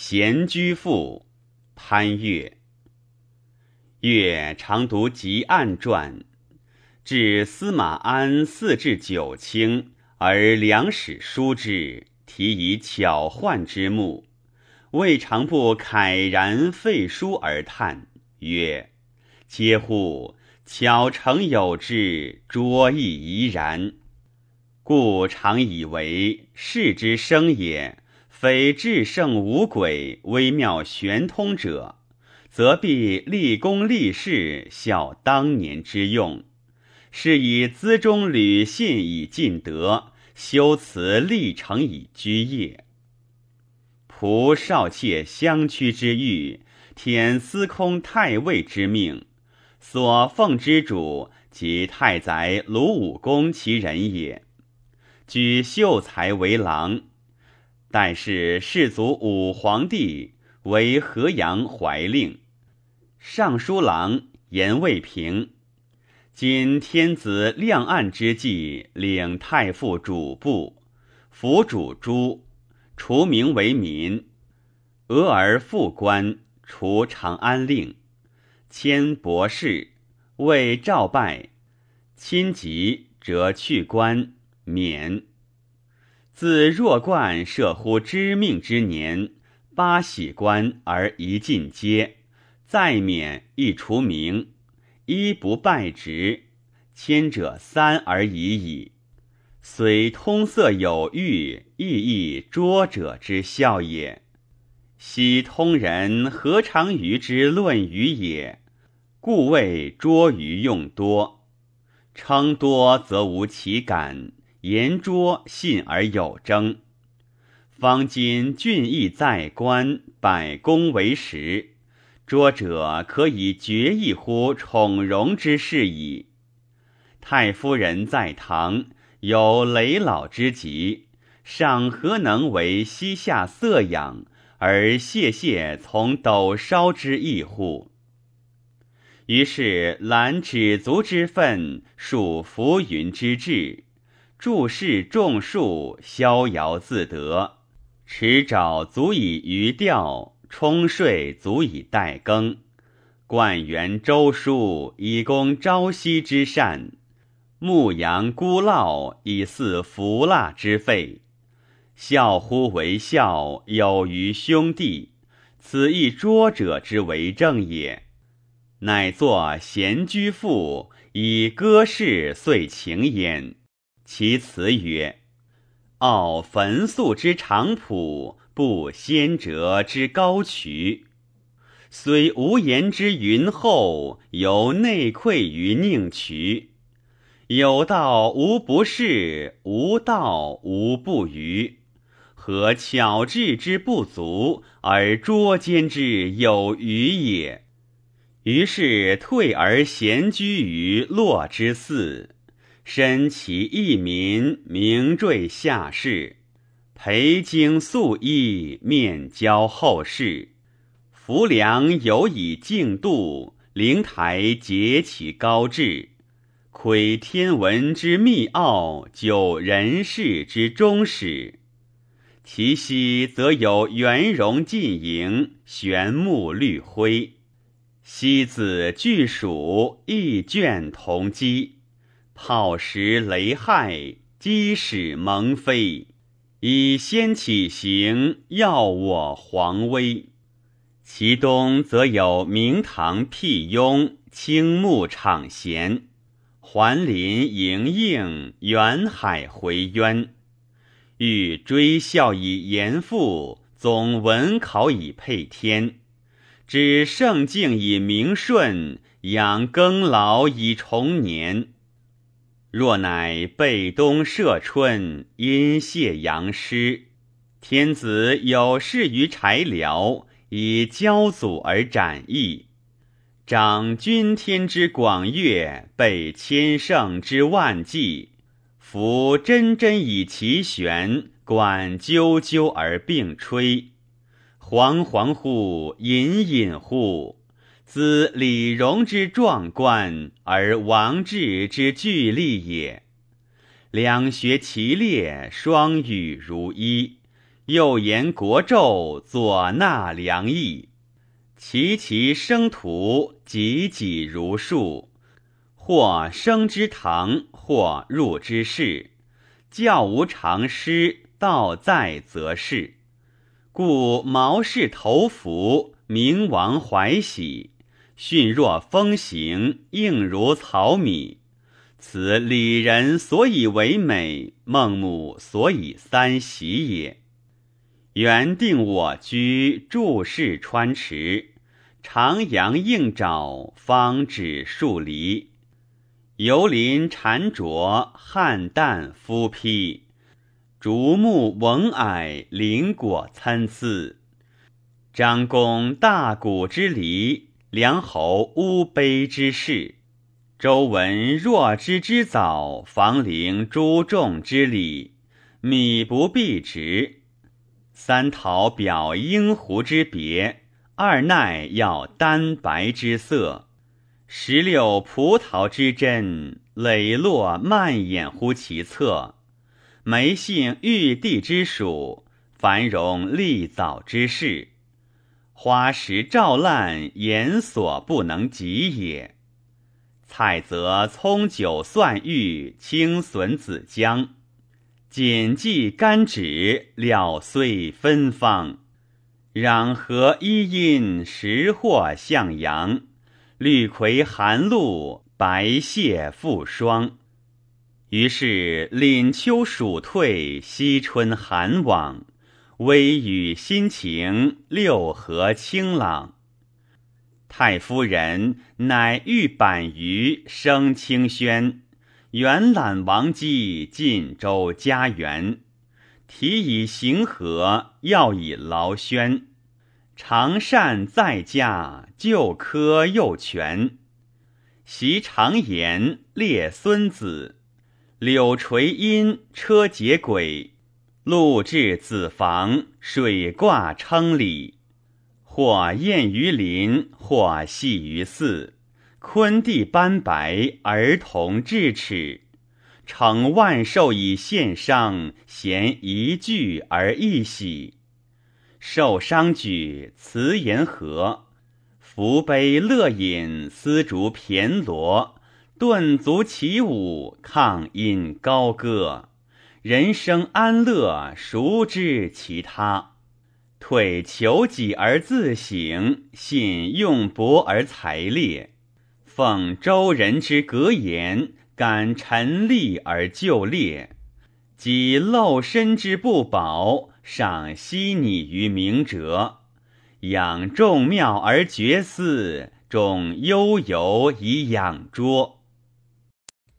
闲居赋，潘岳。岳常读集案传，至司马安四至九卿，而两史书之，题以巧幻之目，未尝不慨然废书而叹曰：“嗟乎！巧成有之，拙亦宜然。故常以为世之生也。”非至圣无鬼、微妙玄通者，则必立功立事，效当年之用。是以资中履信以尽德，修辞立成以居业。仆少妾相驱之欲，天司空太尉之命，所奉之主即太宰鲁武公其人也。举秀才为郎。但是世祖武皇帝为河阳怀令，尚书郎严卫平。今天子亮案之际，领太傅主簿，辅主诸，除名为民。俄而复官，除长安令，迁博士，为赵拜，亲疾则去官，免。自弱冠设乎知命之年，八喜官而一进阶，再免一除名，一不拜职，谦者三而已矣。虽通色有欲，亦亦拙者之效也。昔通人何尝于之论语也？故谓拙于用多，称多则无其感。言拙信而有征，方今俊逸在官，百公为实。拙者可以决一乎宠荣之事矣。太夫人在堂，有累老之疾，尚何能为膝下色养，而谢谢从斗烧之意乎？于是揽指足之愤，数浮云之志。注释种树，逍遥自得；持沼足以渔钓，冲税足以待耕。灌园周书，以供朝夕之善；牧羊孤酪，以饲服腊之费。孝乎为孝，有于兄弟，此亦拙者之为政也。乃作闲居赋，以歌事遂情焉。其辞曰：“傲焚素之长朴，不先哲之高渠。虽无言之云厚，犹内愧于宁渠。有道无不是，无道无不愚。何巧智之不足，而拙奸之有余也？于是退而闲居于洛之寺。”身其义民，名坠下士；培经素衣，面交后世。浮梁有以静度，灵台结其高志。窥天文之秘奥，究人世之终始。其西则有圆融尽盈，玄木绿辉。西子巨鼠，异卷同基。炮石雷害，击使蒙飞，以先起行，耀我皇威。其东则有明堂辟雍，青木敞贤，环林盈映，远海回渊。欲追孝以严父，总文考以配天，知圣境以明顺，养耕劳以重年。若乃背东射春，因泄阳师，天子有事于柴辽，以骄祖而斩义，长君天之广岳，备千乘之万计，夫真真以其玄，管啾啾而并吹，惶惶乎，隐隐乎。兹李荣之壮观，而王志之巨力也。两学其列，双语如一，又言国纣左纳良义，其其生徒己己如数，或生之堂，或入之室，教无常师，道在则是。故毛氏头服，明王怀喜，训若风行，应如草米。此礼人所以为美，孟母所以三喜也。原定我居，注视川池，长阳映沼，方止数离。游林缠着，汉旦夫披。竹木蓊矮，林果参差。张公大鼓之礼，梁侯乌卑之事。周文若之之早，房陵诸众之礼，米不必直。三桃表婴狐之别，二奈要丹白之色。石榴葡萄之真，磊落蔓延乎其侧。梅杏玉帝之属，繁荣立藻之势，花石照烂，言所不能及也。采则葱韭蒜玉，青笋子姜，谨记甘旨，料虽芬芳。壤河一阴，时或向阳。绿葵寒露，白蟹复霜。于是凛秋暑退，惜春寒往，微雨心情，六合清朗。太夫人乃御板鱼，生清轩，远览王姬晋州家园。题以行和，要以劳轩。常善在家，旧科又全。习常言，列孙子。柳垂阴，车结轨；路至子房，水挂称里。或宴于林，或戏于寺。昆地斑白，儿童智齿。承万寿以献伤，咸一句而一喜。受伤举，辞言和；福杯乐饮，丝竹骈罗。顿足起舞，抗音高歌，人生安乐，孰知其他？退求己而自省，信用博而才烈。奉周人之格言，感陈立而就列。己陋身之不保，尚悉拟于明哲。养众妙而绝思，众悠游以养拙。